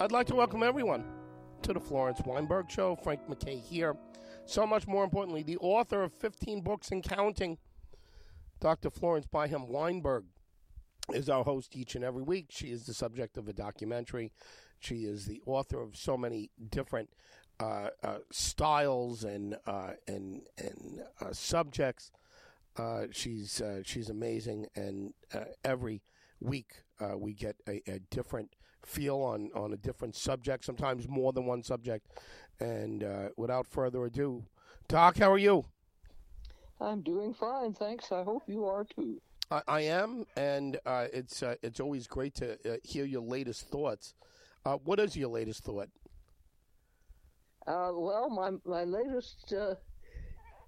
I'd like to welcome everyone to the Florence Weinberg Show. Frank MacKay here. So much more importantly, the author of 15 books and counting, Dr. Florence Byham Weinberg, is our host each and every week. She is the subject of a documentary. She is the author of so many different uh, uh, styles and uh, and and uh, subjects. Uh, she's uh, she's amazing, and every week we get a, a, different feel on on a different subject. Sometimes more than one subject. And without further ado, Doc, how are you? I'm doing fine, thanks. I hope you are too. I, I am, and it's it's always great to hear your latest thoughts. what is your latest thought? Uh, well, my my latest uh,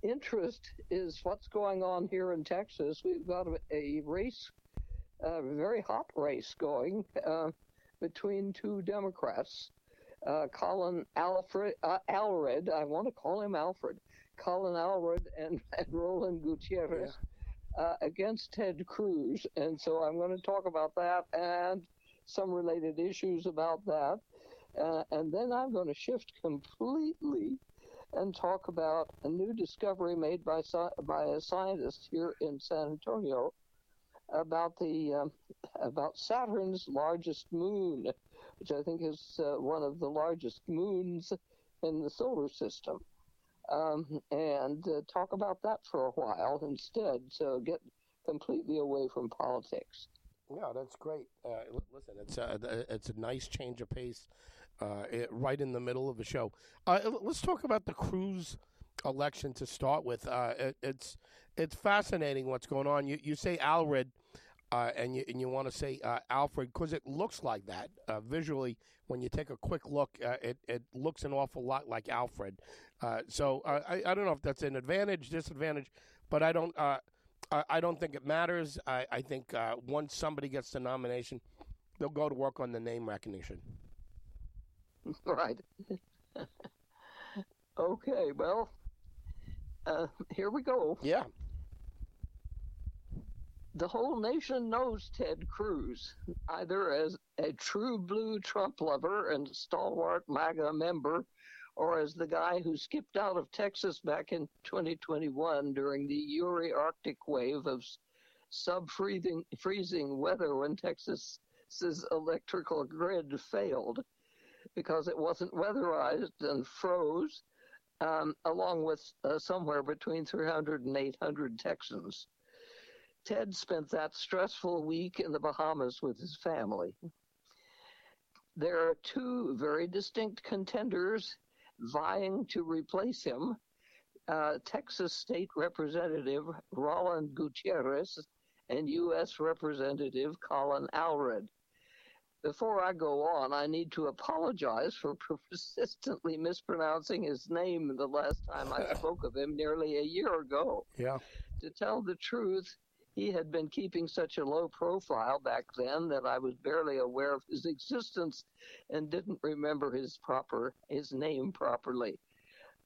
interest is what's going on here in Texas. We've got a, a race, a very hot race going uh, between two Democrats, uh, Colin Alfred uh, Allred. I want to call him Alfred. Colin Allred and, and Roland Gutierrez yeah. Uh, against Ted Cruz, and so I'm going to talk about that and some related issues about that. Uh, and then I'm going to shift completely and talk about a new discovery made by by a scientist here in San Antonio about the um, about Saturn's largest moon, which I think is uh, one of the largest moons in the solar system, um, and uh, talk about that for a while instead. So get completely away from politics. Yeah, that's great. Uh, listen, it's a, it's a nice change of pace uh, it, right in the middle of the show. Uh, let's talk about the Cruz election to start with. Uh, it, it's it's fascinating what's going on. You you say Allred, uh, and you and you want to say uh, Alfred because it looks like that uh, visually. When you take a quick look, it it looks an awful lot like Alfred. so I I don't know if that's an advantage, disadvantage, but I don't. I I don't think it matters. I, I think once somebody gets the nomination, they'll go to work on the name recognition. right. okay, well, uh, here we go. Yeah. The whole nation knows Ted Cruz, either as a true blue Trump lover and stalwart MAGA member, or as the guy who skipped out of Texas back in 2021 during the Uri Arctic wave of sub-freezing weather when Texas's electrical grid failed because it wasn't weatherized and froze, um, along with uh, somewhere between 300 and 800 Texans. Ted spent that stressful week in the Bahamas with his family. There are two very distinct contenders vying to replace him. Uh, Texas State Representative Roland Gutierrez and U.S. Representative Colin Allred. Before I go on, I need to apologize for persistently mispronouncing his name the last time I spoke of him nearly a year ago. Yeah. To tell the truth, he had been keeping such a low profile back then that I was barely aware of his existence and didn't remember his proper his name properly.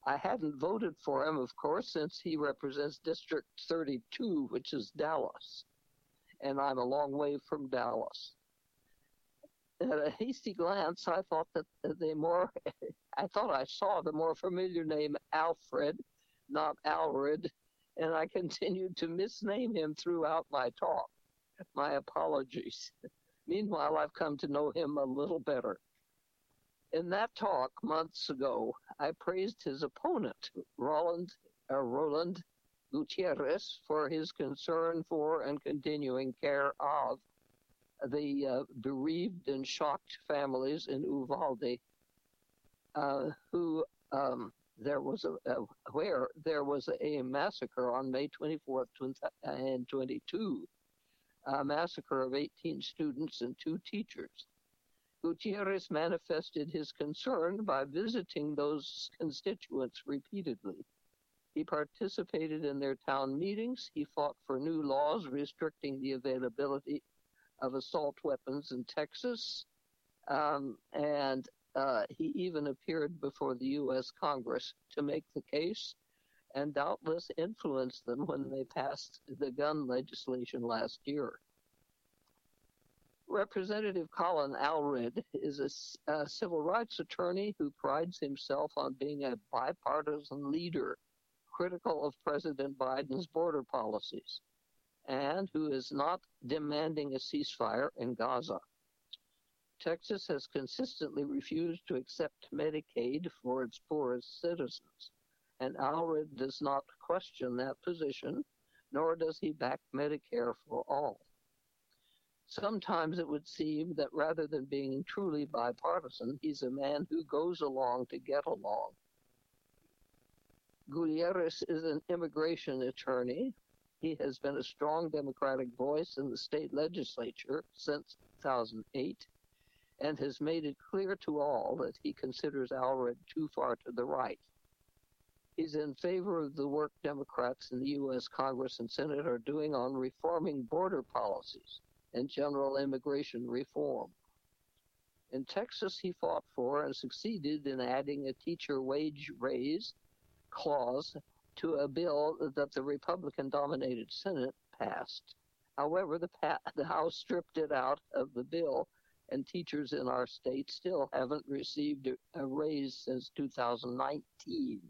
I hadn't voted for him, of course, since he represents District 32, which is Dallas, and I'm a long way from Dallas. At a hasty glance, I thought that the more, I thought I saw the more familiar name Alfred, not Allred, and I continued to misname him throughout my talk. My apologies. Meanwhile, I've come to know him a little better. In that talk months ago, I praised his opponent, Roland, uh, Roland Gutierrez, for his concern for and continuing care of the uh, bereaved and shocked families in Uvalde, uh, who um, there was a, a, where there was a massacre on May 24th and 22, a massacre of 18 students and two teachers. Gutierrez manifested his concern by visiting those constituents repeatedly. He participated in their town meetings. He fought for new laws restricting the availability of assault weapons in Texas. Um, and uh, he even appeared before the U.S. Congress to make the case and doubtless influenced them when they passed the gun legislation last year. Representative Colin Allred is a, a, civil rights attorney who prides himself on being a bipartisan leader, critical of President Biden's border policies, and who is not demanding a ceasefire in Gaza. Texas has consistently refused to accept Medicaid for its poorest citizens, and Allred does not question that position, nor does he back Medicare for all. Sometimes it would seem that rather than being truly bipartisan, he's a man who goes along to get along. Gutierrez is an immigration attorney. He has been a strong Democratic voice in the state legislature since 2008 and has made it clear to all that he considers Allred too far to the right. He's in favor of the work Democrats in the U.S. Congress and Senate are doing on reforming border policies and general immigration reform. In Texas, he fought for and succeeded in adding a teacher wage raise clause to a bill that the Republican dominated Senate passed. However, the, pa- the House stripped it out of the bill, and teachers in our state still haven't received a raise since 2019.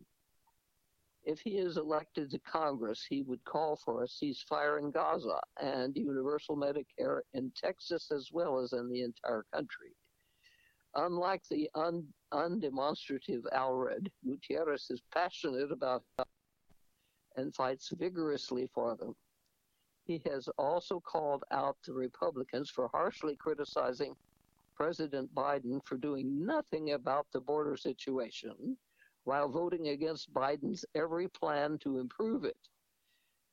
If he is elected to Congress, he would call for a ceasefire in Gaza and universal Medicare in Texas as well as in the entire country. Unlike the un- undemonstrative Allred, Gutierrez is passionate about and fights vigorously for them. He has also called out the Republicans for harshly criticizing President Biden for doing nothing about the border situation while voting against Biden's every plan to improve it.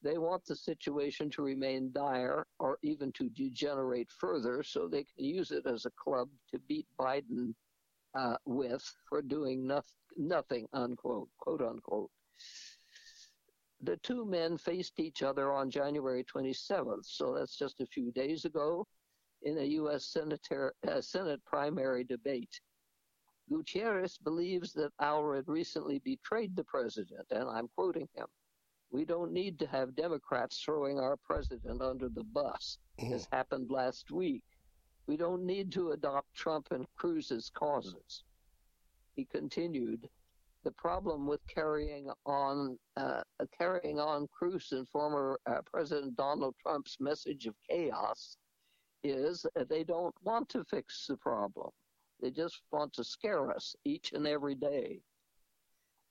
They want the situation to remain dire or even to degenerate further so they can use it as a club to beat Biden uh, with for doing no- nothing, unquote, quote unquote. The two men faced each other on January 27th, so that's just a few days ago, in a U.S. Senator, uh, Senate primary debate. Gutierrez believes that Allred recently betrayed the president, and I'm quoting him. We don't need to have Democrats throwing our president under the bus, mm. as happened last week. We don't need to adopt Trump and Cruz's causes. He continued, the problem with carrying on uh, carrying on Cruz and former uh, President Donald Trump's message of chaos is they don't want to fix the problem. They just want to scare us each and every day.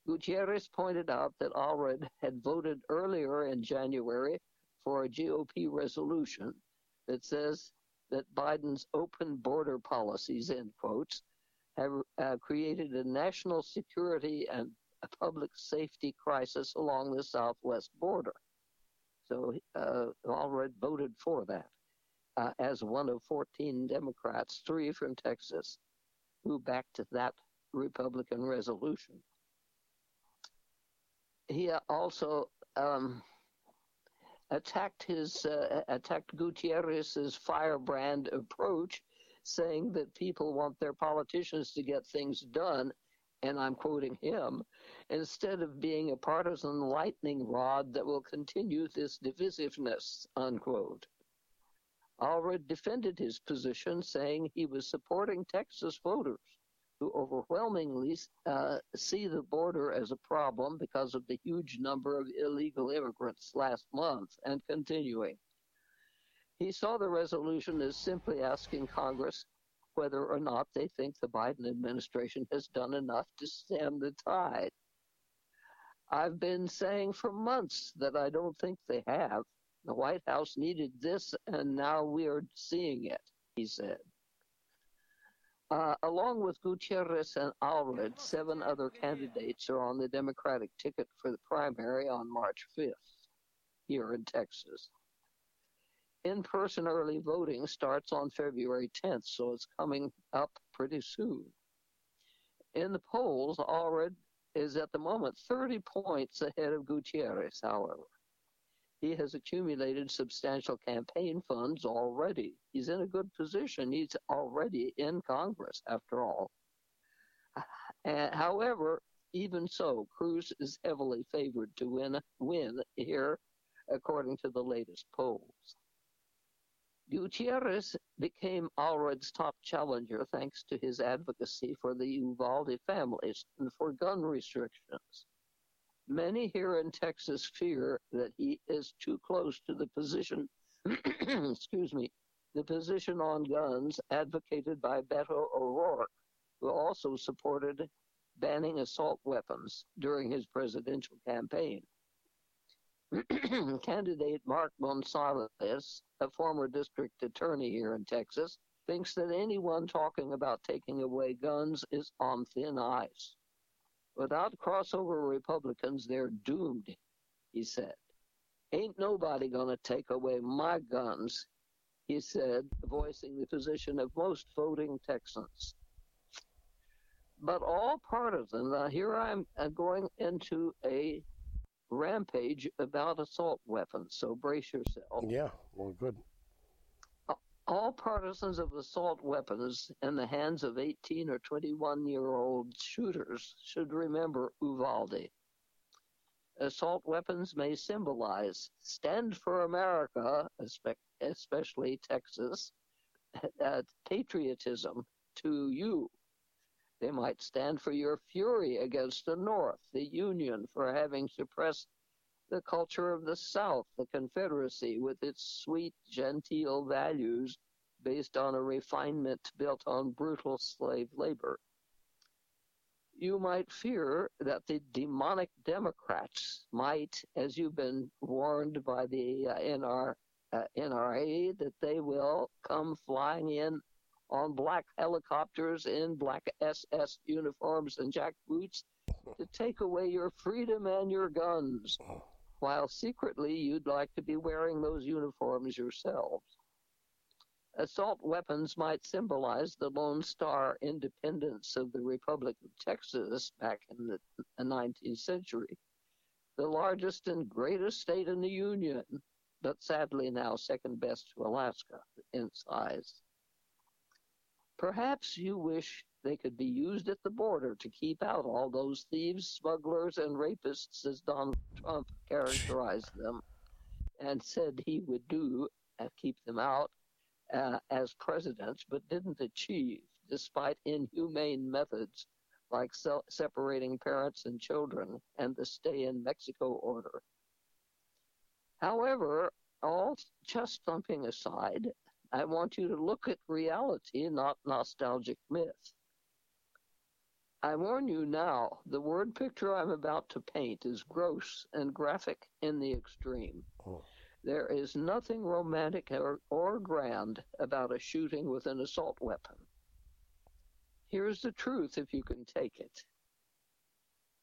Gutierrez pointed out that Allred had voted earlier in January for a GOP resolution that says that Biden's open border policies, end quotes, have uh, created a national security and a public safety crisis along the southwest border. So uh, voted for that uh, as one of 14 Democrats, three from Texas, who backed that Republican resolution. He also um, attacked his uh, attacked Gutierrez's firebrand approach, saying that people want their politicians to get things done, and I'm quoting him, instead of being a partisan lightning rod that will continue this divisiveness, unquote. Allred defended his position, saying he was supporting Texas voters who overwhelmingly uh, see the border as a problem because of the huge number of illegal immigrants last month and continuing. He saw the resolution as simply asking Congress whether or not they think the Biden administration has done enough to stem the tide. I've been saying for months that I don't think they have. The White House needed this, and now we are seeing it, he said. Uh, along with Gutierrez and Allred, seven other candidates are on the Democratic ticket for the primary on March 5th here in Texas. In person early voting starts on February 10th, so it's coming up pretty soon. In the polls, Allred is at the moment 30 points ahead of Gutierrez, however. He has accumulated substantial campaign funds already. He's in a good position. He's already in Congress, after all. Uh, however, even so, Cruz is heavily favored to win, win here, according to the latest polls. Gutierrez became Allred's top challenger thanks to his advocacy for the Uvalde families and for gun restrictions. Many here in Texas fear that he is too close to the position, excuse me, the position on guns advocated by Beto O'Rourke, who also supported banning assault weapons during his presidential campaign. Candidate Mark Gonzalez, a former district attorney here in Texas, thinks that anyone talking about taking away guns is on thin ice. Without crossover Republicans, they're doomed, he said. Ain't nobody gonna take away my guns, he said, voicing the position of most voting Texans. But all partisan, now here I'm uh, going into a rampage about assault weapons, so brace yourself. Yeah, well, good. All partisans of assault weapons in the hands of 18 or 21 year old shooters should remember Uvalde. Assault weapons may symbolize stand for America, especially Texas, patriotism to you. They might stand for your fury against the North, the Union for having suppressed the culture of the South, the Confederacy with its sweet, genteel values based on a refinement built on brutal slave labor. You might fear that the demonic Democrats might, as you've been warned by the uh, NR, uh, NRA, that they will come flying in on black helicopters in black SS uniforms and jackboots to take away your freedom and your guns, while secretly you'd like to be wearing those uniforms yourselves. Assault weapons might symbolize the Lone Star independence of the Republic of Texas back in the 19th century, the largest and greatest state in the Union, but sadly now second best to Alaska in size. Perhaps you wish they could be used at the border to keep out all those thieves, smugglers, and rapists, as Donald Trump characterized them and said he would do and keep them out uh, as president, but didn't achieve despite inhumane methods like se- separating parents and children and the stay in Mexico order. However, all chest thumping aside, I want you to look at reality, not nostalgic myth. I warn you now, the word picture I'm about to paint is gross and graphic in the extreme. Oh. There is nothing romantic or, or grand about a shooting with an assault weapon. Here's the truth if you can take it.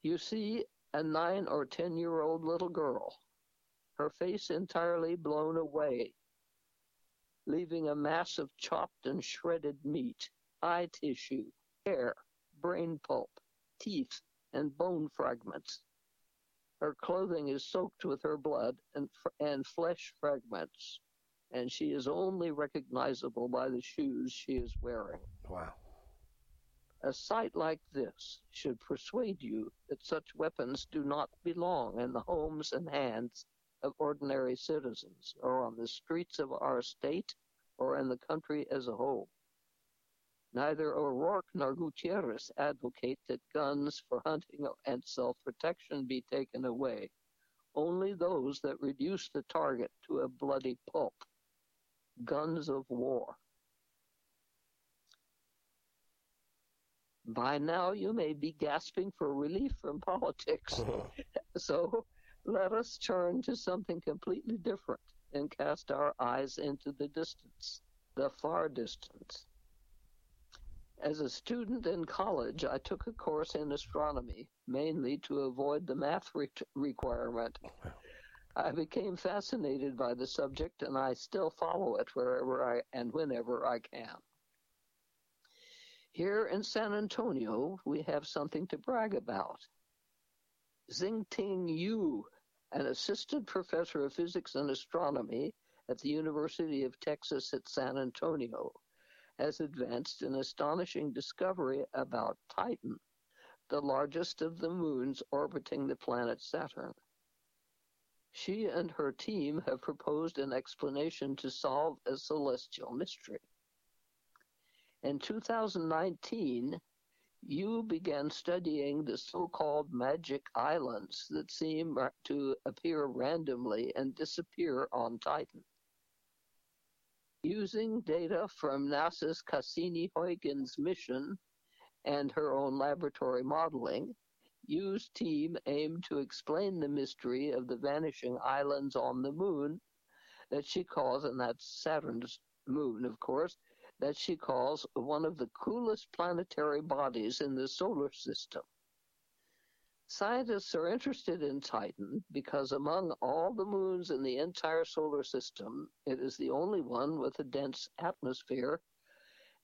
You see a nine or ten year old little girl, her face entirely blown away leaving a mass of chopped and shredded meat, eye tissue, hair, brain pulp, teeth, and bone fragments. Her clothing is soaked with her blood and, and flesh fragments, and she is only recognizable by the shoes she is wearing. Wow. A sight like this should persuade you that such weapons do not belong in the homes and hands of ordinary citizens or on the streets of our state or in the country as a whole. Neither O'Rourke nor Gutierrez advocate that guns for hunting and self protection be taken away, only those that reduce the target to a bloody pulp. Guns of war. By now, you may be gasping for relief from politics. so let us turn to something completely different and cast our eyes into the distance, the far distance. As a student in college, I took a course in astronomy, mainly to avoid the math re- requirement. Oh, I became fascinated by the subject and I still follow it wherever I and whenever I can. Here in San Antonio, we have something to brag about. Xinting Yu an assistant professor of physics and astronomy at the University of Texas at San Antonio, has advanced an astonishing discovery about Titan, the largest of the moons orbiting the planet Saturn. She and her team have proposed an explanation to solve a celestial mystery. In 2019, Yu began studying the so-called magic islands that seem to appear randomly and disappear on Titan. Using data from NASA's Cassini-Huygens mission and her own laboratory modeling, Yu's team aimed to explain the mystery of the vanishing islands on the moon that she calls, and that's Saturn's moon, of course, that she calls one of the coolest planetary bodies in the solar system. Scientists are interested in Titan because among all the moons in the entire solar system, it is the only one with a dense atmosphere,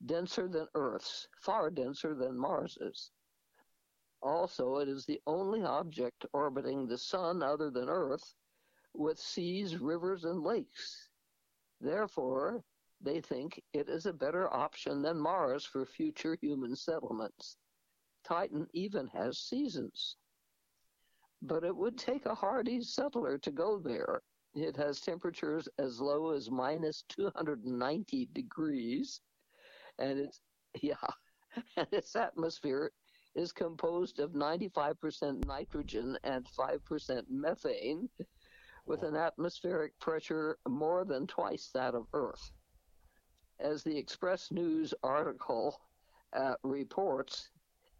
denser than Earth's, far denser than Mars's. Also, it is the only object orbiting the sun other than Earth with seas, rivers, and lakes. Therefore, they think it is a better option than Mars for future human settlements. Titan even has seasons. But it would take a hardy settler to go there. It has temperatures as low as minus 290 degrees, and it's, yeah, and its atmosphere is composed of 95% nitrogen and 5% methane, with an atmospheric pressure more than twice that of Earth. As the Express News article uh, reports,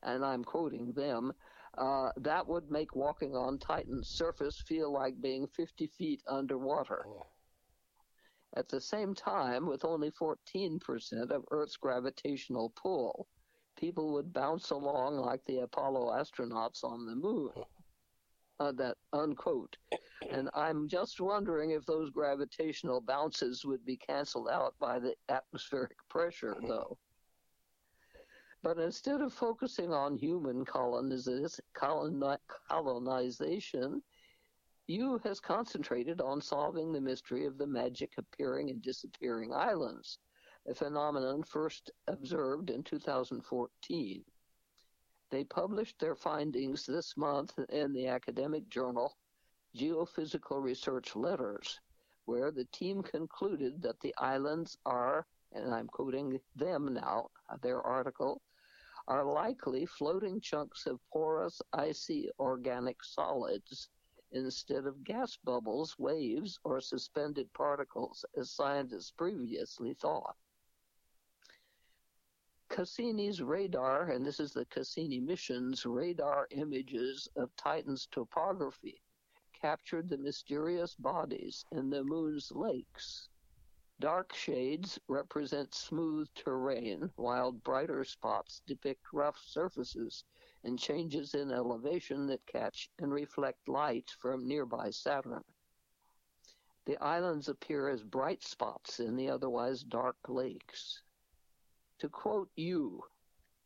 and I'm quoting them, uh, that would make walking on Titan's surface feel like being 50 feet underwater. Oh. At the same time, with only 14% of Earth's gravitational pull, people would bounce along like the Apollo astronauts on the moon. Uh, that unquote. And I'm just wondering if those gravitational bounces would be canceled out by the atmospheric pressure, though. But instead of focusing on human colonization, Yu has concentrated on solving the mystery of the magic appearing and disappearing islands a phenomenon first observed in 2014. They published their findings this month in the academic journal Geophysical Research Letters, where the team concluded that the islands are, and I'm quoting them now, their article, are likely floating chunks of porous, icy organic solids instead of gas bubbles, waves, or suspended particles, as scientists previously thought. Cassini's radar, and this is the Cassini mission's radar images of Titan's topography, captured the mysterious bodies in the moon's lakes. Dark shades represent smooth terrain, while brighter spots depict rough surfaces and changes in elevation that catch and reflect light from nearby Saturn. The islands appear as bright spots in the otherwise dark lakes to quote Yu,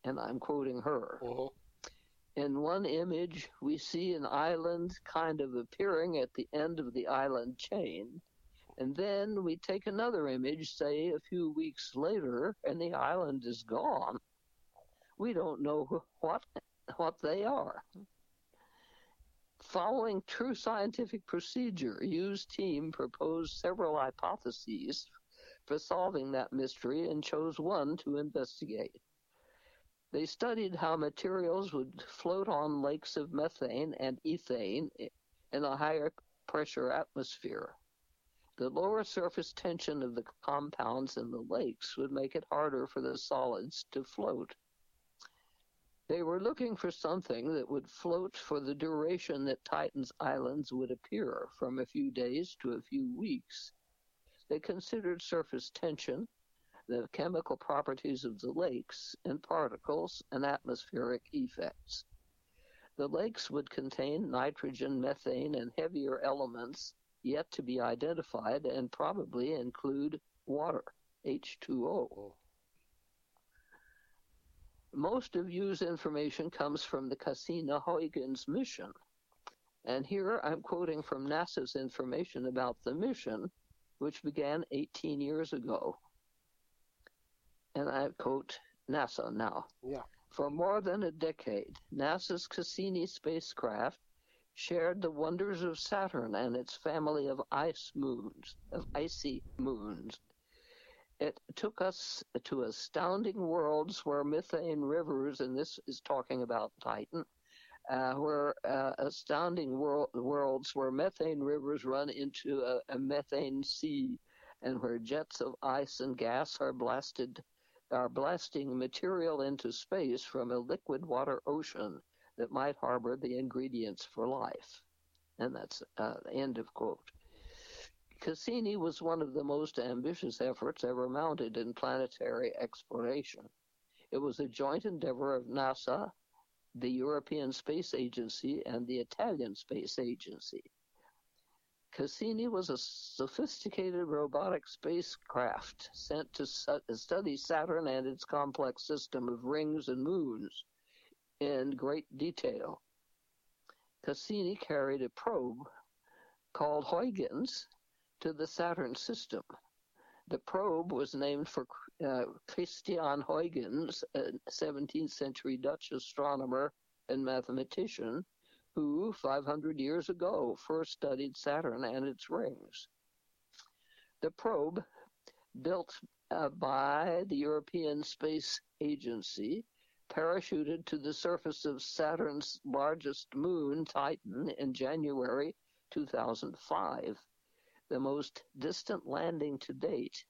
and I'm quoting her. Uh-huh. In one image, we see an island kind of appearing at the end of the island chain. And then we take another image, say a few weeks later, and the island is gone. We don't know what, what they are. Following true scientific procedure, Yu's team proposed several hypotheses for solving that mystery and chose one to investigate. They studied how materials would float on lakes of methane and ethane in a higher pressure atmosphere. The lower surface tension of the compounds in the lakes would make it harder for the solids to float. They were looking for something that would float for the duration that Titan's islands would appear, from a few days to a few weeks. They considered surface tension, the chemical properties of the lakes, and particles and atmospheric effects. The lakes would contain nitrogen, methane, and heavier elements yet to be identified and probably include water, H2O. Most of Yu's information comes from the Cassini-Huygens mission. And here I'm quoting from NASA's information about the mission which began 18 years ago. And I quote NASA now. Yeah. For more than a decade, NASA's Cassini spacecraft shared the wonders of Saturn and its family of ice moons, of icy moons. It took us to astounding worlds where methane rivers, and this is talking about Titan, uh, where uh, astounding world, worlds where methane rivers run into a, a methane sea, and where jets of ice and gas are blasted, are blasting material into space from a liquid water ocean that might harbor the ingredients for life. And that's uh, the end of quote. Cassini was one of the most ambitious efforts ever mounted in planetary exploration. It was a joint endeavor of NASA, the European Space Agency, and the Italian Space Agency. Cassini was a sophisticated robotic spacecraft sent to study Saturn and its complex system of rings and moons in great detail. Cassini carried a probe called Huygens to the Saturn system. The probe was named for uh, Christian Huygens, a 17th century Dutch astronomer and mathematician who, 500 years ago, first studied Saturn and its rings. The probe, built uh, by the European Space Agency, parachuted to the surface of Saturn's largest moon, Titan, in January 2005, the most distant landing to date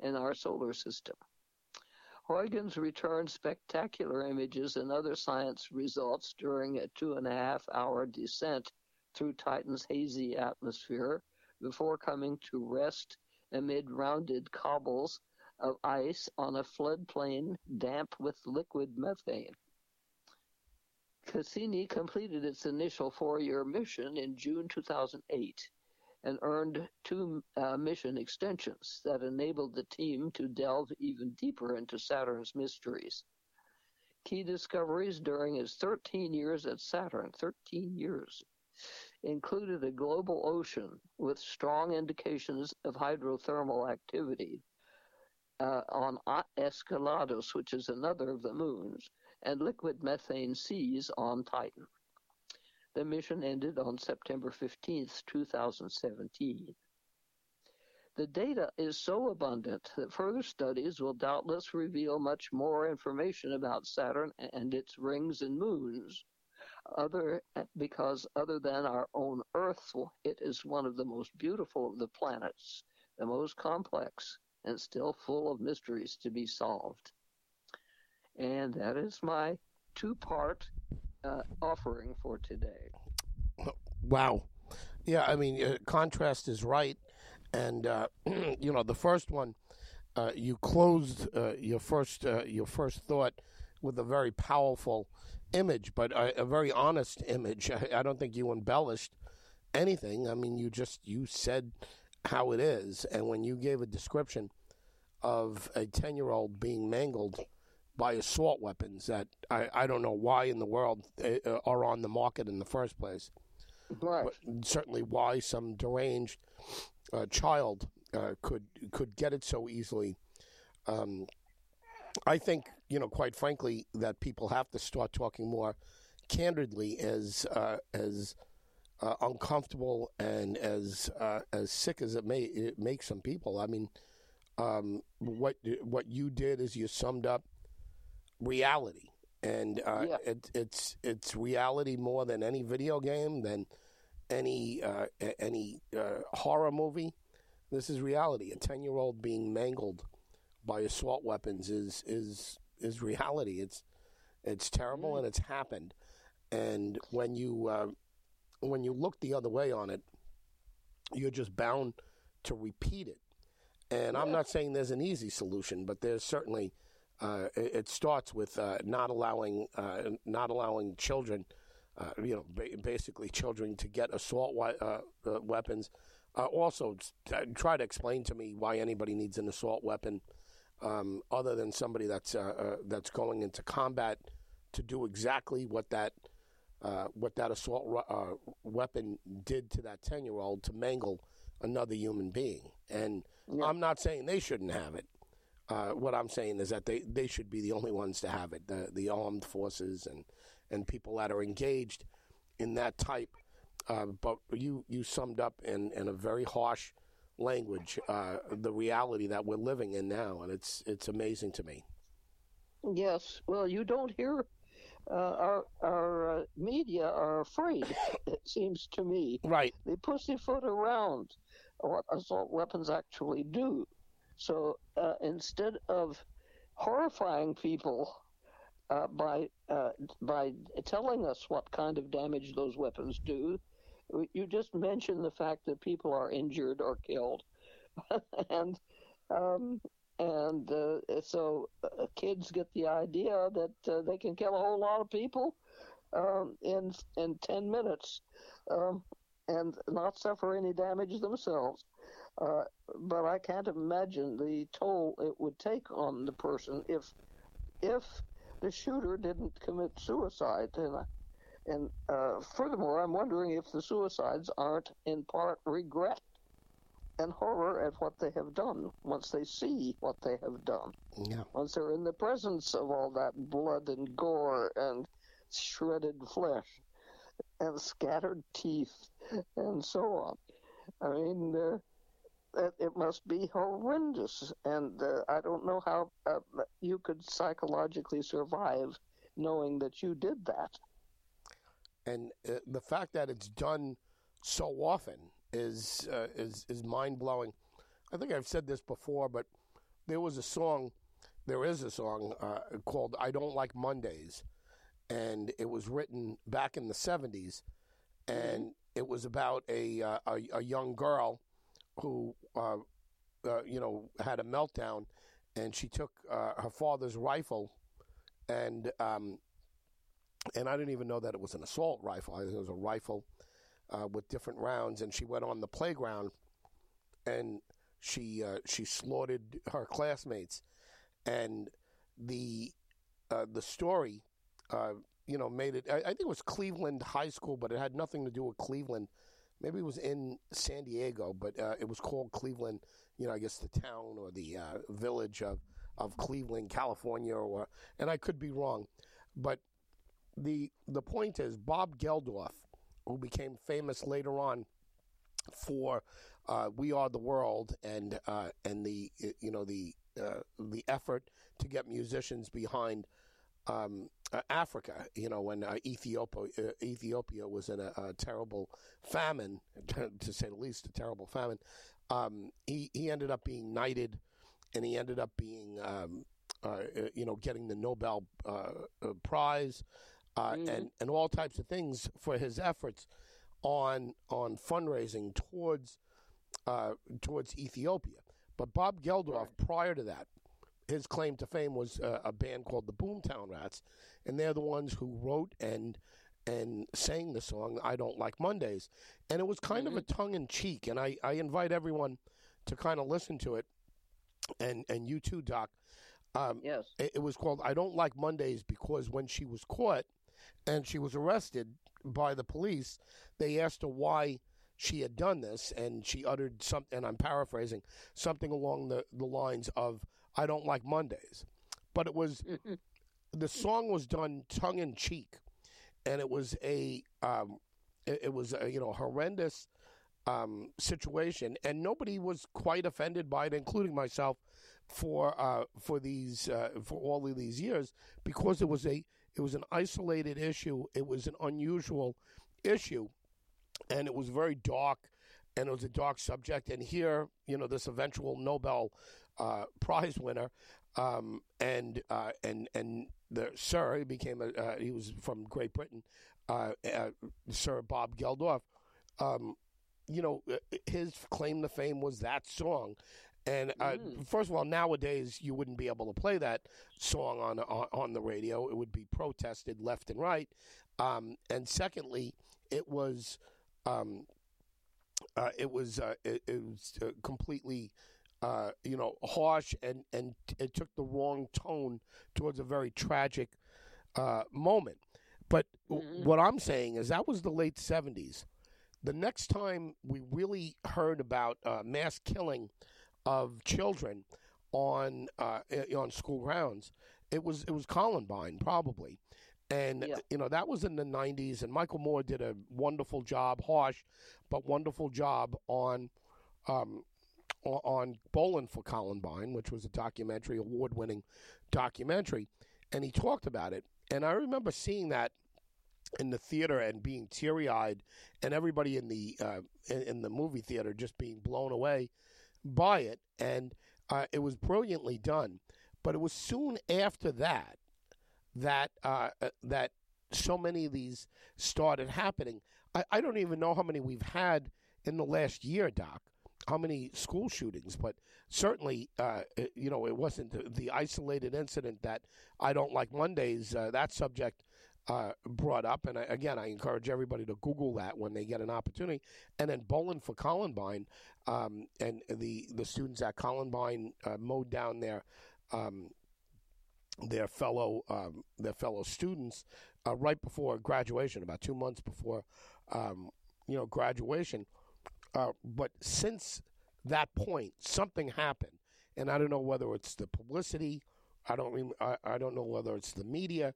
in our solar system. Huygens returned spectacular images and other science results during a two and a half hour descent through Titan's hazy atmosphere before coming to rest amid rounded cobbles of ice on a floodplain damp with liquid methane. Cassini completed its initial four year mission in June 2008 and earned two uh, mission extensions that enabled the team to delve even deeper into Saturn's mysteries. Key discoveries during his 13 years at Saturn, 13 years, included a global ocean with strong indications of hydrothermal activity uh, on Enceladus, which is another of the moons, and liquid methane seas on Titan. The mission ended on September 15, 2017. The data is so abundant that further studies will doubtless reveal much more information about Saturn and its rings and moons. Other, because other than our own Earth, it is one of the most beautiful of the planets, the most complex, and still full of mysteries to be solved. And that is my two part uh, offering for today. Wow. Yeah, I mean, uh, contrast is right. And, uh, you know, the first one, uh, you closed uh, your first uh, your first thought with a very powerful image, but a, a very honest image. I, I, don't think you embellished anything. I mean, you just you said how it is. And when you gave a description of a 10 year old being mangled by assault weapons that I, I don't know why in the world uh, are on the market in the first place. Right. But certainly why some deranged uh, child uh, could could get it so easily. Um, I think you know, quite frankly, that people have to start talking more candidly as uh, as uh, uncomfortable and as uh, as sick as it may it makes some people. I mean, um, what what you did is you summed up reality, and uh, yeah. it, it's it's reality more than any video game, than any uh, any uh, horror movie. This is reality. A ten year old being mangled by assault weapons is is is reality. It's it's terrible, and it's happened. And when you uh, when you look the other way on it, you're just bound to repeat it. And. I'm not saying there's an easy solution, but there's certainly uh, it, it, starts with uh, not allowing uh, not allowing children, uh, you know, ba- basically children to get assault uh, uh, weapons. also, try to explain to me why anybody needs an assault weapon um, other than somebody that's that's going into combat to do exactly what that what that assault weapon did to that ten year old to mangle another human being. And yeah. I'm not saying they shouldn't have it. Uh, what I'm saying is that they, they should be the only ones to have it. The the armed forces and and people that are engaged in that type uh, but you you summed up in in a very harsh language uh, the reality that we're living in now, and it's it's amazing to me. Yes. Well, you don't hear uh, our our uh, media are afraid. it seems to me. Right. They pussyfoot around what assault weapons actually do. So uh, instead of horrifying people uh, by uh, by telling us what kind of damage those weapons do, you just mentioned the fact that people are injured or killed, and um, and uh, so uh, kids get the idea that uh, they can kill a whole lot of people um, in in ten minutes, um, and not suffer any damage themselves. Uh, but I can't imagine the toll it would take on the person if if the shooter didn't commit suicide. And and uh, furthermore, I'm wondering if the suicides aren't in part regret and horror at what they have done once they see what they have done. Yeah. Once they're in the presence of all that blood and gore and shredded flesh and scattered teeth and so on. I mean, uh, it, it must be horrendous, and uh, I don't know how uh, you could psychologically survive knowing that you did that and uh, the fact that it's done so often is uh, is is mind blowing. I think I've said this before, but there was a song, there is a song uh, called "I Don't Like Mondays," and it was written back in the '70s, and it was about a, uh, a, a young girl who uh, uh, you know had a meltdown, and she took her father's rifle and um, and I didn't even know that it was an assault rifle. It was a rifle uh, with different rounds. And she went on the playground, and she uh, she slaughtered her classmates. And the uh, the story, uh, you know, made it. I, I, think it was Cleveland High School, but it had nothing to do with Cleveland. Maybe it was in San Diego, but uh, it was called Cleveland. You know, I guess the town or the uh, village of of Cleveland, California, or and I could be wrong, but the the point is Bob Geldof, who became famous later on for uh, "We Are the World" and uh, and the you know the uh, the effort to get musicians behind um, Africa. You know when uh, Ethiopia uh, Ethiopia was in a, a, terrible famine, to say the least, a terrible famine. Um, he he ended up being knighted, and he ended up being um, uh, you know getting the Nobel Prize uh, mm-hmm. and and all types of things for his efforts on on fundraising towards uh, towards Ethiopia. But Bob Geldof, right. prior to that, his claim to fame was uh, a band called the Boomtown Rats, and they're the ones who wrote and and sang the song "I Don't Like Mondays," and it was kind mm-hmm. of a tongue in cheek. And I, I invite everyone to kind of listen to it, and and you too, Doc. Um, yes, it, it was called "I Don't Like Mondays" because when she was caught and she was arrested by the police. They asked her why she had done this, and she uttered something, and I'm paraphrasing, something along the, the lines of, I don't like Mondays. But it was, the song was done tongue in cheek, and it was a, um, it, it, was a, you know, horrendous um, situation, and nobody was quite offended by it, including myself, for uh, for these uh, for all of these years, because it was a it was an isolated issue. It was an unusual issue, and it was very dark, and it was a dark subject. And here, you know, this eventual Nobel uh, Prize winner, um, and uh, and and the Sir, he became a uh, he was from Great Britain, uh, uh, Sir Bob Geldof. Um, you know, his claim to fame was that song, and uh, mm. first of all, nowadays you wouldn't be able to play that song on on, on the radio. It would be protested left and right. Um, and secondly, it was um, uh, it was uh, it, it, was uh, completely uh, you know harsh and and it took the wrong tone towards a very tragic uh, moment. But mm-hmm. what I'm saying is that was the late '70s. The next time we really heard about mass killing of children on uh, on school grounds. It was it was Columbine probably, And Yeah. you know that was in the '90s, and Michael Moore did a wonderful job, harsh but wonderful job on um, on Bowling for Columbine, which was a documentary, award-winning documentary, and he talked about it. And I remember seeing that in the theater and being teary-eyed, and everybody in the uh, in, in the movie theater just being blown away by it. And uh, it was brilliantly done. But it was soon after that that uh, uh, that so many of these started happening. I, I don't even know how many we've had in the last year, Doc. How many school shootings? But certainly, uh, you know, it wasn't the, the isolated incident that I don't like Mondays. Uh, that subject uh, brought up, and I, again, I encourage everybody to Google that when they get an opportunity. And then Bowling for Columbine, um, and the the students at Columbine uh, mowed down their um, their fellow um, their fellow students uh, right before graduation, about two months before um, you know graduation. Uh, but since that point, something happened, and I don't know whether it's the publicity. I don't. I, I don't know whether it's the media,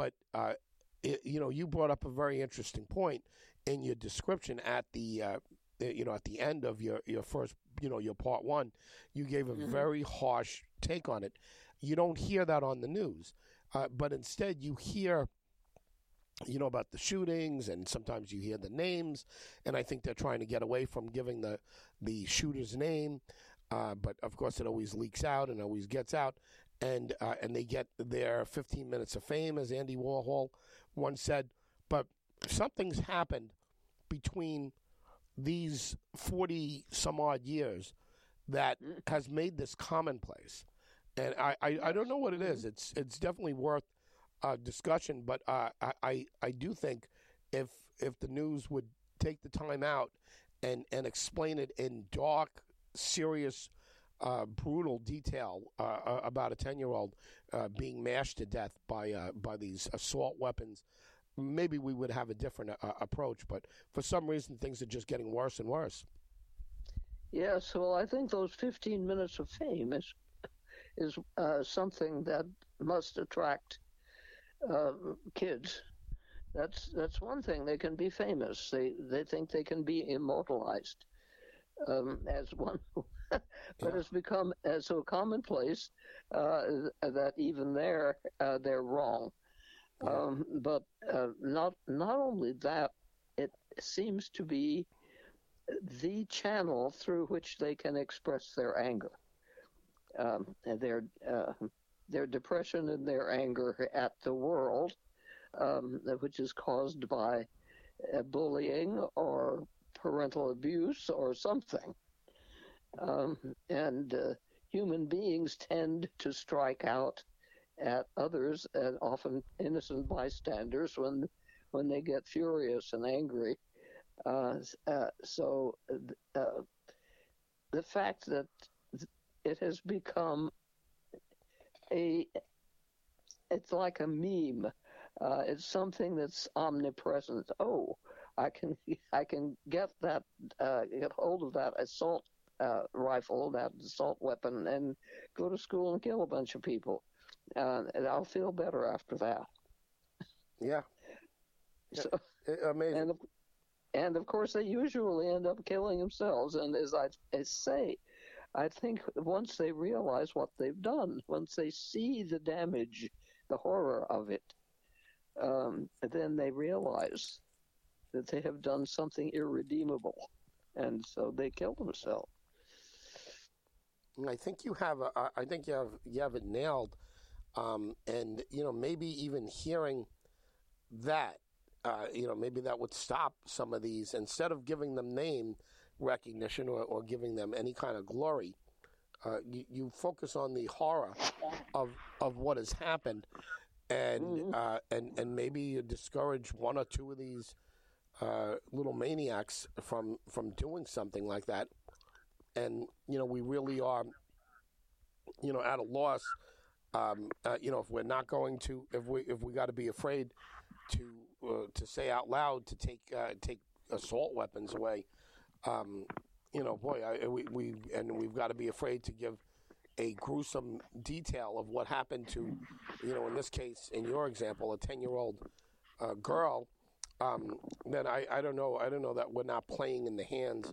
but uh, it, you know, you brought up a very interesting point in your description at the. Uh, you know, at the end of your, your first, you know, your part one, you gave a Mhm. very harsh take on it. You don't hear that on the news, uh, but instead you hear, you know, about the shootings, and sometimes you hear the names. And I think they're trying to get away from giving the the shooter's name, uh, but of course it always leaks out and always gets out, and uh, and they get their 15 minutes of fame, as Andy Warhol once said. But something's happened between these 40 some odd years that Mm. has made this commonplace. And I, I, I don't know what it is. It's it's definitely worth uh, discussion, but uh, I, I I do think if if the news would take the time out and and explain it in dark, serious, uh, brutal detail uh, uh, about a ten year old uh, being mashed to death by uh, by these assault weapons, maybe we would have a different uh, approach. But for some reason, things are just getting worse and worse. Yes, well, I think those 15 minutes of fame is is something that must attract kids. That's that's one thing. They can be famous. They they think they can be immortalized um, as one, but Yeah. it's become uh, so commonplace uh, that even there uh, they're wrong. Yeah. Um, but uh, not not only that, it seems to be the channel through which they can express their anger, um, their uh, their depression and their anger at the world, um, which is caused by uh, bullying or parental abuse or something. Um, and uh, human beings tend to strike out at others, and often innocent bystanders, when when they get furious and angry. Uh, uh, so uh, the fact that it has become a it's like a meme. Uh, it's something that's omnipresent. Oh, I can I can get that uh, get hold of that assault uh, rifle, that assault weapon, and go to school and kill a bunch of people, uh, and I'll feel better after that. Yeah. So, amazing. and of, and of course they usually end up killing themselves. And as I, I say, I think once they realize what they've done, once they see the damage, the horror of it, um, then they realize that they have done something irredeemable, and so they kill themselves. I think you have. A, I think you have. You have it nailed. Um, and you know, maybe even hearing that, uh, you know, maybe that would stop some of these instead of giving them name recognition or, or giving them any kind of glory. Uh, you, you focus on the horror of of what has happened, and Mhm. uh, and and maybe you discourage one or two of these uh, little maniacs from from doing something like that. And you know, we really are, you know, at a loss. Um, uh, you know, if we're not going to, if we if we got to be afraid to uh, to say out loud to take uh, take assault weapons away, um, you know, boy, I, we, we and we've got to be afraid to give a gruesome detail of what happened to, you know, in this case, in your example, a ten-year-old uh, girl, um, then I, I don't know I don't know that we're not playing in the hands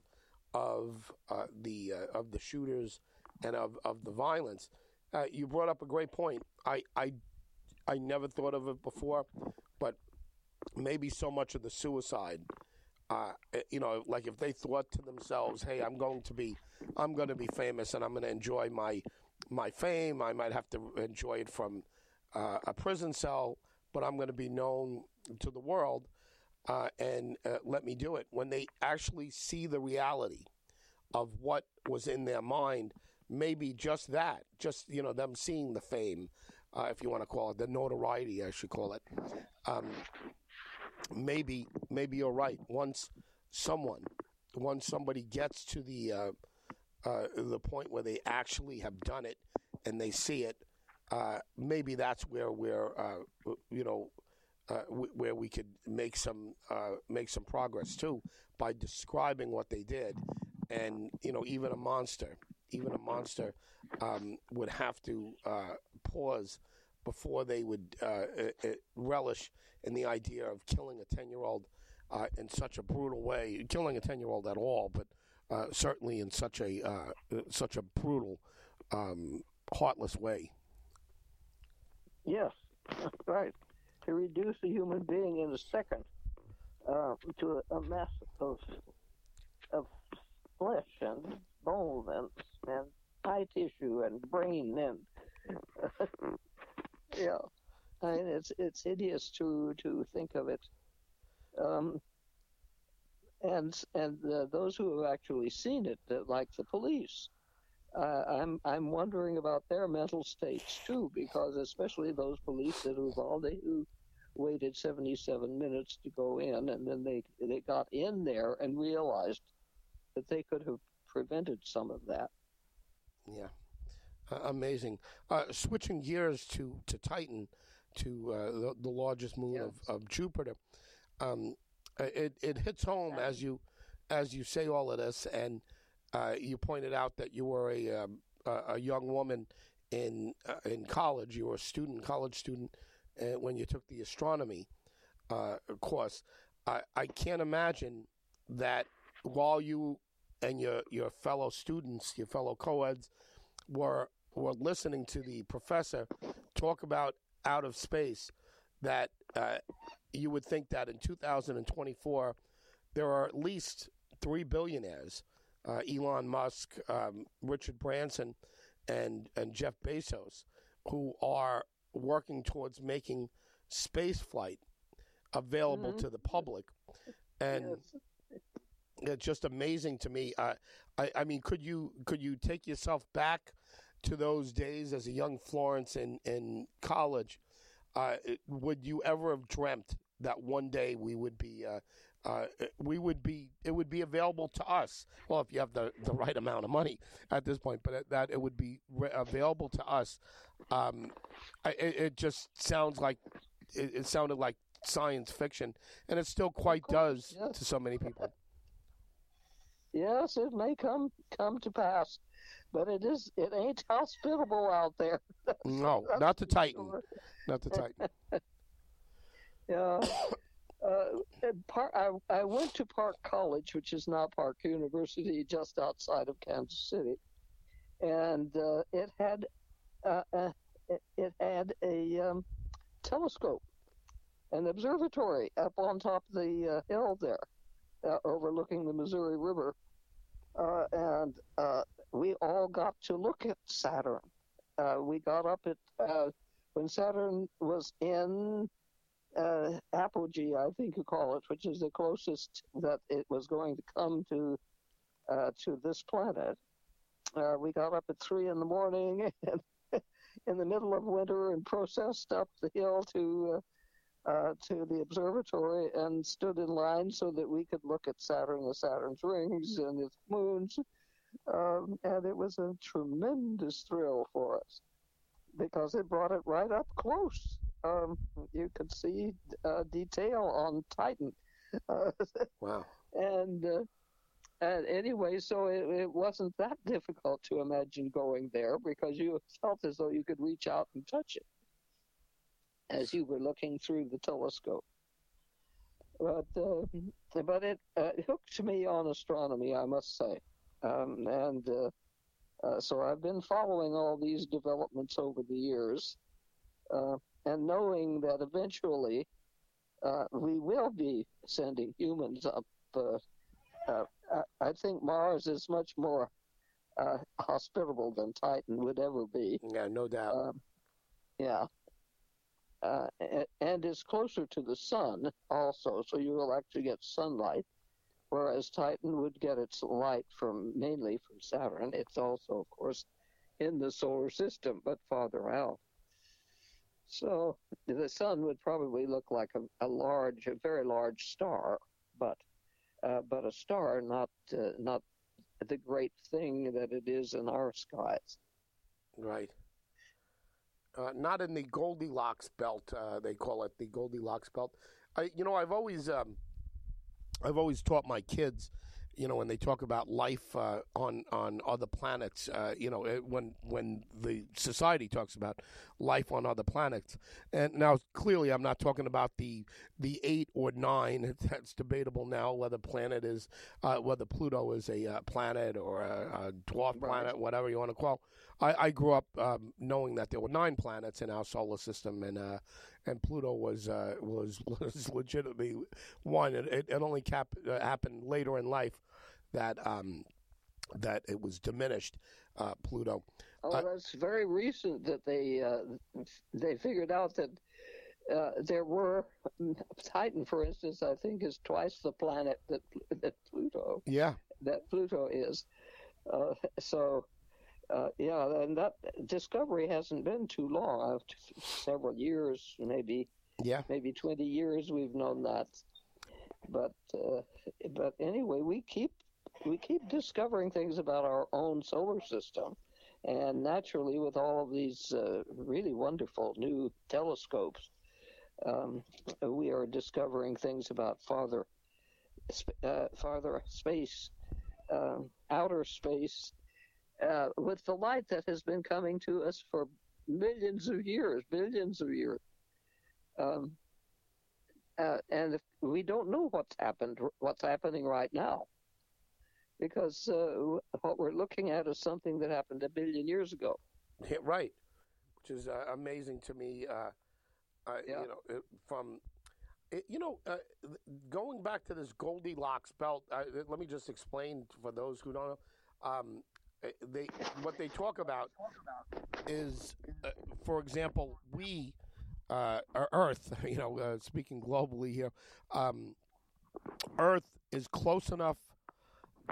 of uh, the uh, of the shooters and of, of the violence. Uh, you brought up a great point. I, I I never thought of it before, but maybe so much of the suicide uh, eh, you know, like if they thought to themselves, "Hey, I'm going to be, I'm going to be famous, and I'm going to enjoy my my fame. I might have to enjoy it from uh, a prison cell, but I'm going to be known to the world, uh, and uh, let me do it." When they actually see the reality of what was in their mind, maybe just that, just you know, them seeing the fame, uh, if you want to call it the notoriety, I should call it. Um, maybe maybe you're right. Once someone, once somebody gets to the uh, uh, the point where they actually have done it and they see it, uh, maybe that's where we're you know uh, w- where we could make some uh, make some progress too by describing what they did, and you know even a monster, even a monster um, would have to pause before they would relish in the idea of killing a 10 year old uh, in such a brutal way, killing a 10 year old at all, but uh, certainly in such a uh, such a brutal, um, heartless way. Yes, right. To reduce a human being in a second uh, to a, a of of flesh and bone and and eye tissue and brain and yeah. I mean, it's it's hideous to to think of it. Um, and and uh, those who have actually seen it, uh, like the police, uh, I'm I'm wondering about their mental states too, because especially those police that Uvalde who waited 77 minutes to go in, and then they they got in there and realized that they could have prevented some of that. Yeah, amazing. Uh, switching gears to to Titan to uh, the, the, largest moon of, of Jupiter. Um, it, it hits home as you as you say all of this, and uh, you pointed out that you were a um, a young woman in uh, in college. You were a student, college student, uh, when you took the astronomy uh, course. I, I can't imagine that while you and your your fellow students, your fellow co-eds, were were listening to the professor talk about out of space that uh, you would think that in 2024 there are at least three billionaires uh, Elon Musk, um, Richard Branson, and, and Jeff Bezos who are working towards making space flight available mm-hmm. to the public. And yes. it's just amazing to me. Uh, I, I mean, could you could you take yourself back to those days as a young Florence in, in college, uh, would you ever have dreamt that one day we would be uh, uh, we would be it would be available to us well if you have the, the right amount of money at this point but that it would be re- available to us um, it, it, just sounds like it, it, sounded like science fiction and it still quite does yes. to so many people yes it may come come to pass but it is it ain't hospitable out there. no, not the Titan. Sure. Not the Titan. yeah. Uh, Park, I, I went to Park College, which is now Park University, just outside of Kansas City, and uh, it had uh, uh it, had a um, telescope, an observatory up on top of the uh, hill there, uh, overlooking the Missouri River, and we all got to look at Saturn. Uh, we got up at uh, when Saturn was in uh, apogee, I think you call it, which is the closest that it was going to come to uh, to this planet. Uh, we got up at three in the morning and in the middle of winter and processed up the hill to uh, to the observatory and stood in line so that we could look at Saturn, the Saturn's rings and its moons um, and it was a tremendous thrill for us because it brought it right up close. Um, you could see uh, detail on Titan. Uh, wow. And uh, and anyway, so it, it wasn't that difficult to imagine going there because you felt as though you could reach out and touch it as you were looking through the telescope. But uh, but it uh, hooked me on astronomy, I must say, um, and uh, uh so I've been following all these developments over the years, uh, and knowing that eventually uh, we will be sending humans up. I think Mars is much more hospitable than Titan would ever be. Yeah, no doubt. Um, yeah, uh, and is closer to the sun also, so you will actually get sunlight. Whereas Titan would get its light from mainly from Saturn. It's also, of course, in the solar system, but farther out. So the sun would probably look like a, a large, a very large star, but uh, but a star, not uh, not the great thing that it is in our skies. Right uh, not in the Goldilocks belt. Uh, they call it the Goldilocks belt. I, you know, I've always, um, I've always taught my kids you know, when they talk about life uh, on on other planets, uh, you know, when when the society talks about life on other planets, and now clearly I'm not talking about the the eight or nine. That's debatable now whether planet is uh, whether Pluto is a uh, planet or a, a dwarf planet, whatever you want to call. I, I grew up um, knowing that there were nine planets in our solar system, and uh, and Pluto was uh, was was legitimately one. It, it only cap, happened later in life that um, that it was diminished. Uh, Pluto. Oh, uh, that's very recent that they uh, they figured out that uh, there were Titan, for instance, I think is twice the planet that that Pluto. Yeah. That Pluto is. Uh, so. Uh, yeah, and that discovery hasn't been too long. several years, maybe. Yeah. Maybe twenty years. We've known that, but but anyway, we keep we keep discovering things about our own solar system. And naturally, with all of these uh, really wonderful new telescopes, um, we are discovering things about farther, uh, farther space, um, outer space, uh, with the light that has been coming to us for millions of years, billions of years. Um, uh, and we don't know what's happened, what's happening right now because uh, what we're looking at is something that happened a billion years ago. Yeah, right, which is uh, amazing to me. Uh, yeah. You know, from you know, uh, going back to this Goldilocks belt. Uh, let me just explain for those who don't know. Um, they what they talk about is, uh, for example, we. Uh, Earth, you know, speaking globally here, um, Earth is close enough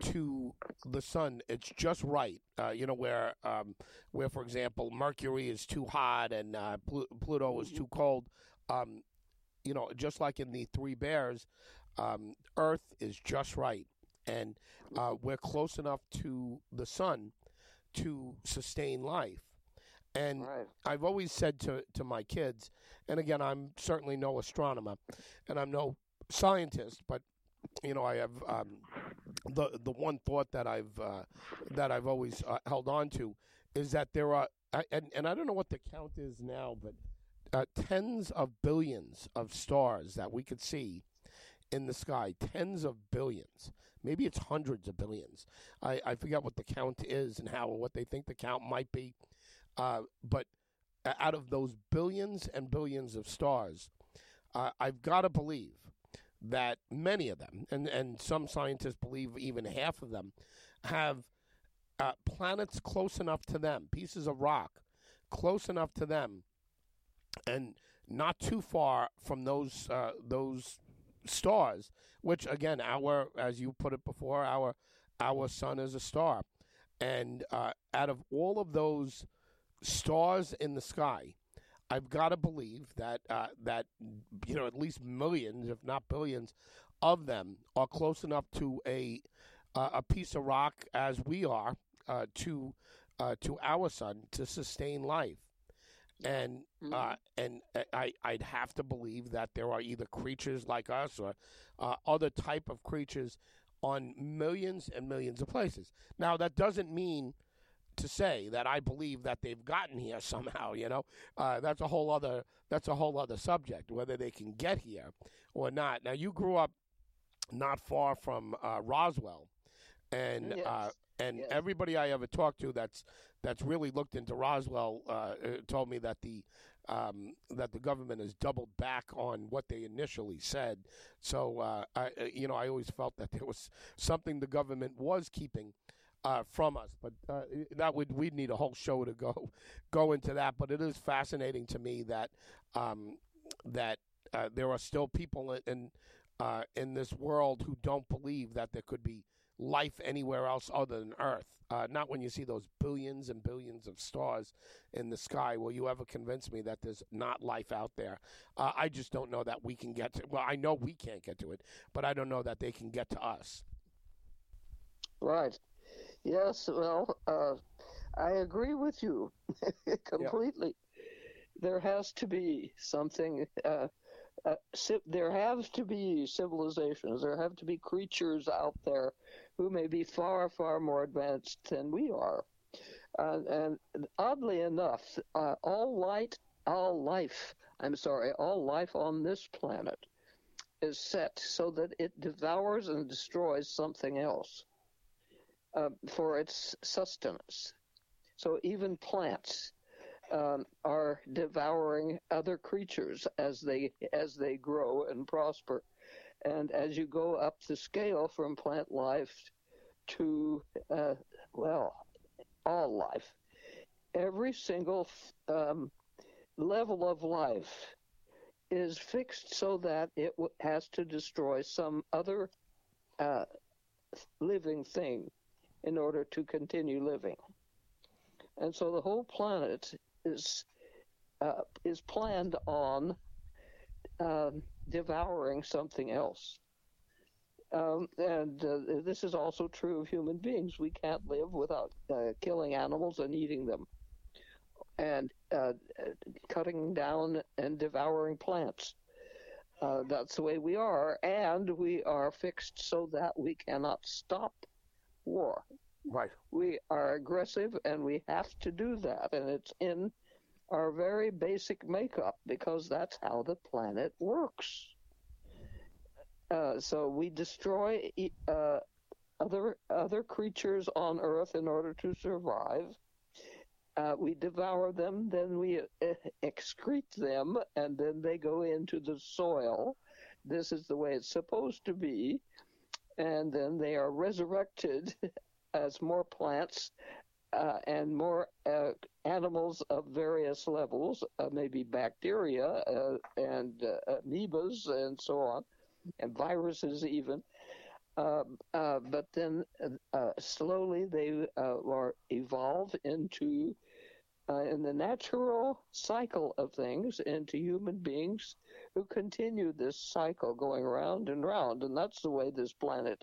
to the sun, it's just right. Uh, you know where um, where, for example, Mercury is too hot and uh, Pl- Pluto is too cold. Um, you know, just like in the Three Bears, um, Earth is just right, and uh, we're close enough to the sun to sustain life. And right. I've always said to, to my kids, and again, I'm certainly no astronomer, and I'm no scientist, but you know, I have um, the the one thought that I've uh, that I've always uh, held on to is that there are and and I don't know what the count is now, but uh, tens of billions of stars that we could see in the sky, tens of billions. Maybe it's hundreds of billions. I, I forget what the count is and how what they think the count might be. Uh, but out of those billions and billions of stars, uh, I've got to believe that many of them, and, and some scientists believe even half of them, have uh, planets close enough to them, pieces of rock close enough to them, and not too far from those uh, those stars. Which again, our as you put it before, our our sun is a star, and uh, out of all of those stars in the sky, I've got to believe that uh, that you know at least millions, if not billions, of them are close enough to a uh, a piece of rock as we are uh, to uh, to our sun to sustain life. And uh, mm-hmm. and I I'd have to believe that there are either creatures like us or uh, other type of creatures on millions and millions of places. Now, that doesn't mean to say that I believe that they've gotten here somehow. You know, uh, that's a whole other that's a whole other subject whether they can get here or not. Now, you grew up not far from uh, Roswell, and Yes. uh, and Yes. everybody I ever talked to that's that's really looked into Roswell uh, uh, told me that the um, that the government has doubled back on what they initially said. So uh, I, uh, you know, I always felt that there was something the government was keeping uh, from us, but uh, that would we'd need a whole show to go go into that. But it is fascinating to me that um, that there are still people in in this world who don't believe that there could be life anywhere else other than Earth. Uh, not when you see those billions and billions of stars in the sky. Will you ever convince me that there's not life out there? Uh, I just don't know that we can get to. Well, I know we can't get to it, but I don't know that they can get to us. Right. Yes, well, uh, I agree with you completely. There has to be something. Uh, there have to be civilizations. There have to be creatures out there who may be far, far more advanced than we are. Uh, and oddly enough, uh, all light, all life, I'm sorry, all life on this planet is set so that it devours and destroys something else uh, for its sustenance. So even plants um, are devouring other creatures as they as they grow and prosper. And as you go up the scale from plant life to uh, well, all life, every single um, level of life is fixed so that it has to destroy some other uh, living thing in order to continue living. And so the whole planet is uh, is planned on um, devouring something else. Um, and uh, this is also true of human beings. We can't live without uh, killing animals and eating them, and uh, cutting down and devouring plants. Uh, that's the way we are, and we are fixed so that we cannot stop war Right. we are aggressive and we have to do that and it's in our very basic makeup because that's how the planet works. Uh, so we destroy uh, other other creatures on earth in order to survive. Uh, we devour them then we uh, excrete them and then they go into the soil. This is the way it's supposed to be. And then they are resurrected as more plants uh, and more uh, animals of various levels, uh, maybe bacteria uh, and uh, amoebas and so on, and viruses even. Um, uh, but then slowly they are evolve into, in the natural cycle of things, into human beings who continue this cycle going round and round. And that's the way this planet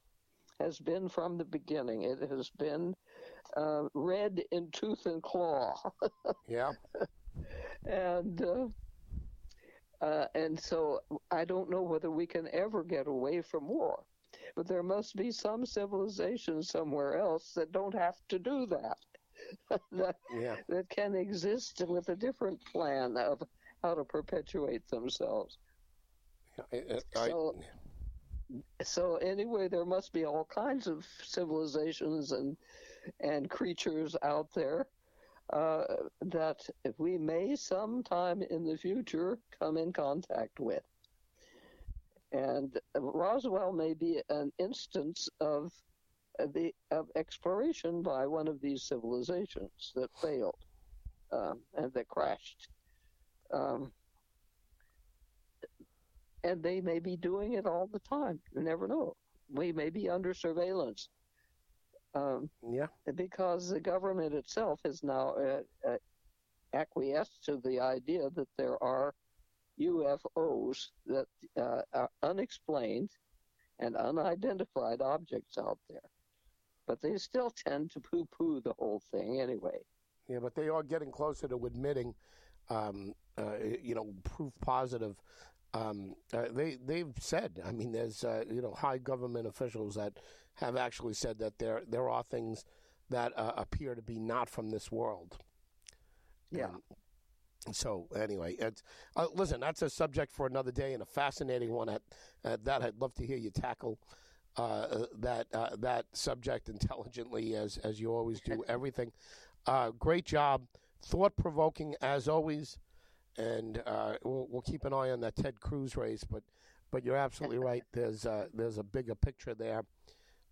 has been from the beginning. It has been uh, red in tooth and claw, Yeah. and uh, uh, and so I don't know whether we can ever get away from war. But there must be some civilization somewhere else that don't have to do that. that, Yeah. that can exist with a different plan of how to perpetuate themselves. I- I- I- So- anyway, there must be all kinds of civilizations and and creatures out there uh, that we may sometime in the future come in contact with. And Roswell may be an instance of the of exploration by one of these civilizations that failed um, and that crashed. Um, and they may be doing it all the time. You never know. We may be under surveillance um, yeah. because the government itself has now uh, uh, acquiesced to the idea that there are UFOs that uh, are unexplained and unidentified objects out there. But they still tend to poo-poo the whole thing anyway. Yeah, but they are getting closer to admitting, um, uh, you know, proof positive Um, uh, they they've said. I mean, there's uh, you know high government officials that have actually said that there there are things that uh, appear to be not from this world. Yeah. Um, so anyway, it's, uh, listen, that's a subject for another day and a fascinating one. At, at that, I'd love to hear you tackle uh, that uh, that subject intelligently, as as you always do. Everything, uh, great job, thought provoking as always, and uh, we'll, we'll keep an eye on that Ted Cruz race. But but you're absolutely right. There's uh, there's a bigger picture there,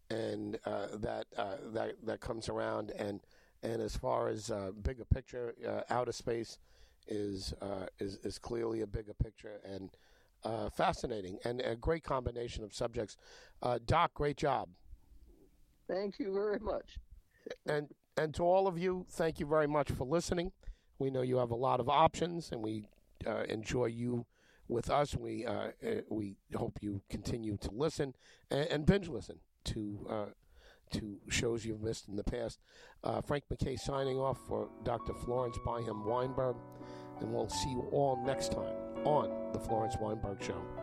and uh, that that that comes around. And and as far as bigger picture, outer space is is is clearly a bigger picture and uh, fascinating and a great combination of subjects. Uh, Doc, great job. Thank you very much. And and to all of you, thank you very much for listening. We know you have a lot of options, and we uh, enjoy you with us. We uh, uh, we hope you continue to listen and, and binge listen to uh, to shows you've missed in the past. Frank MacKay signing off for Dr. Florence Byham Weinberg, and we'll see you all next time on the Florence Weinberg Show.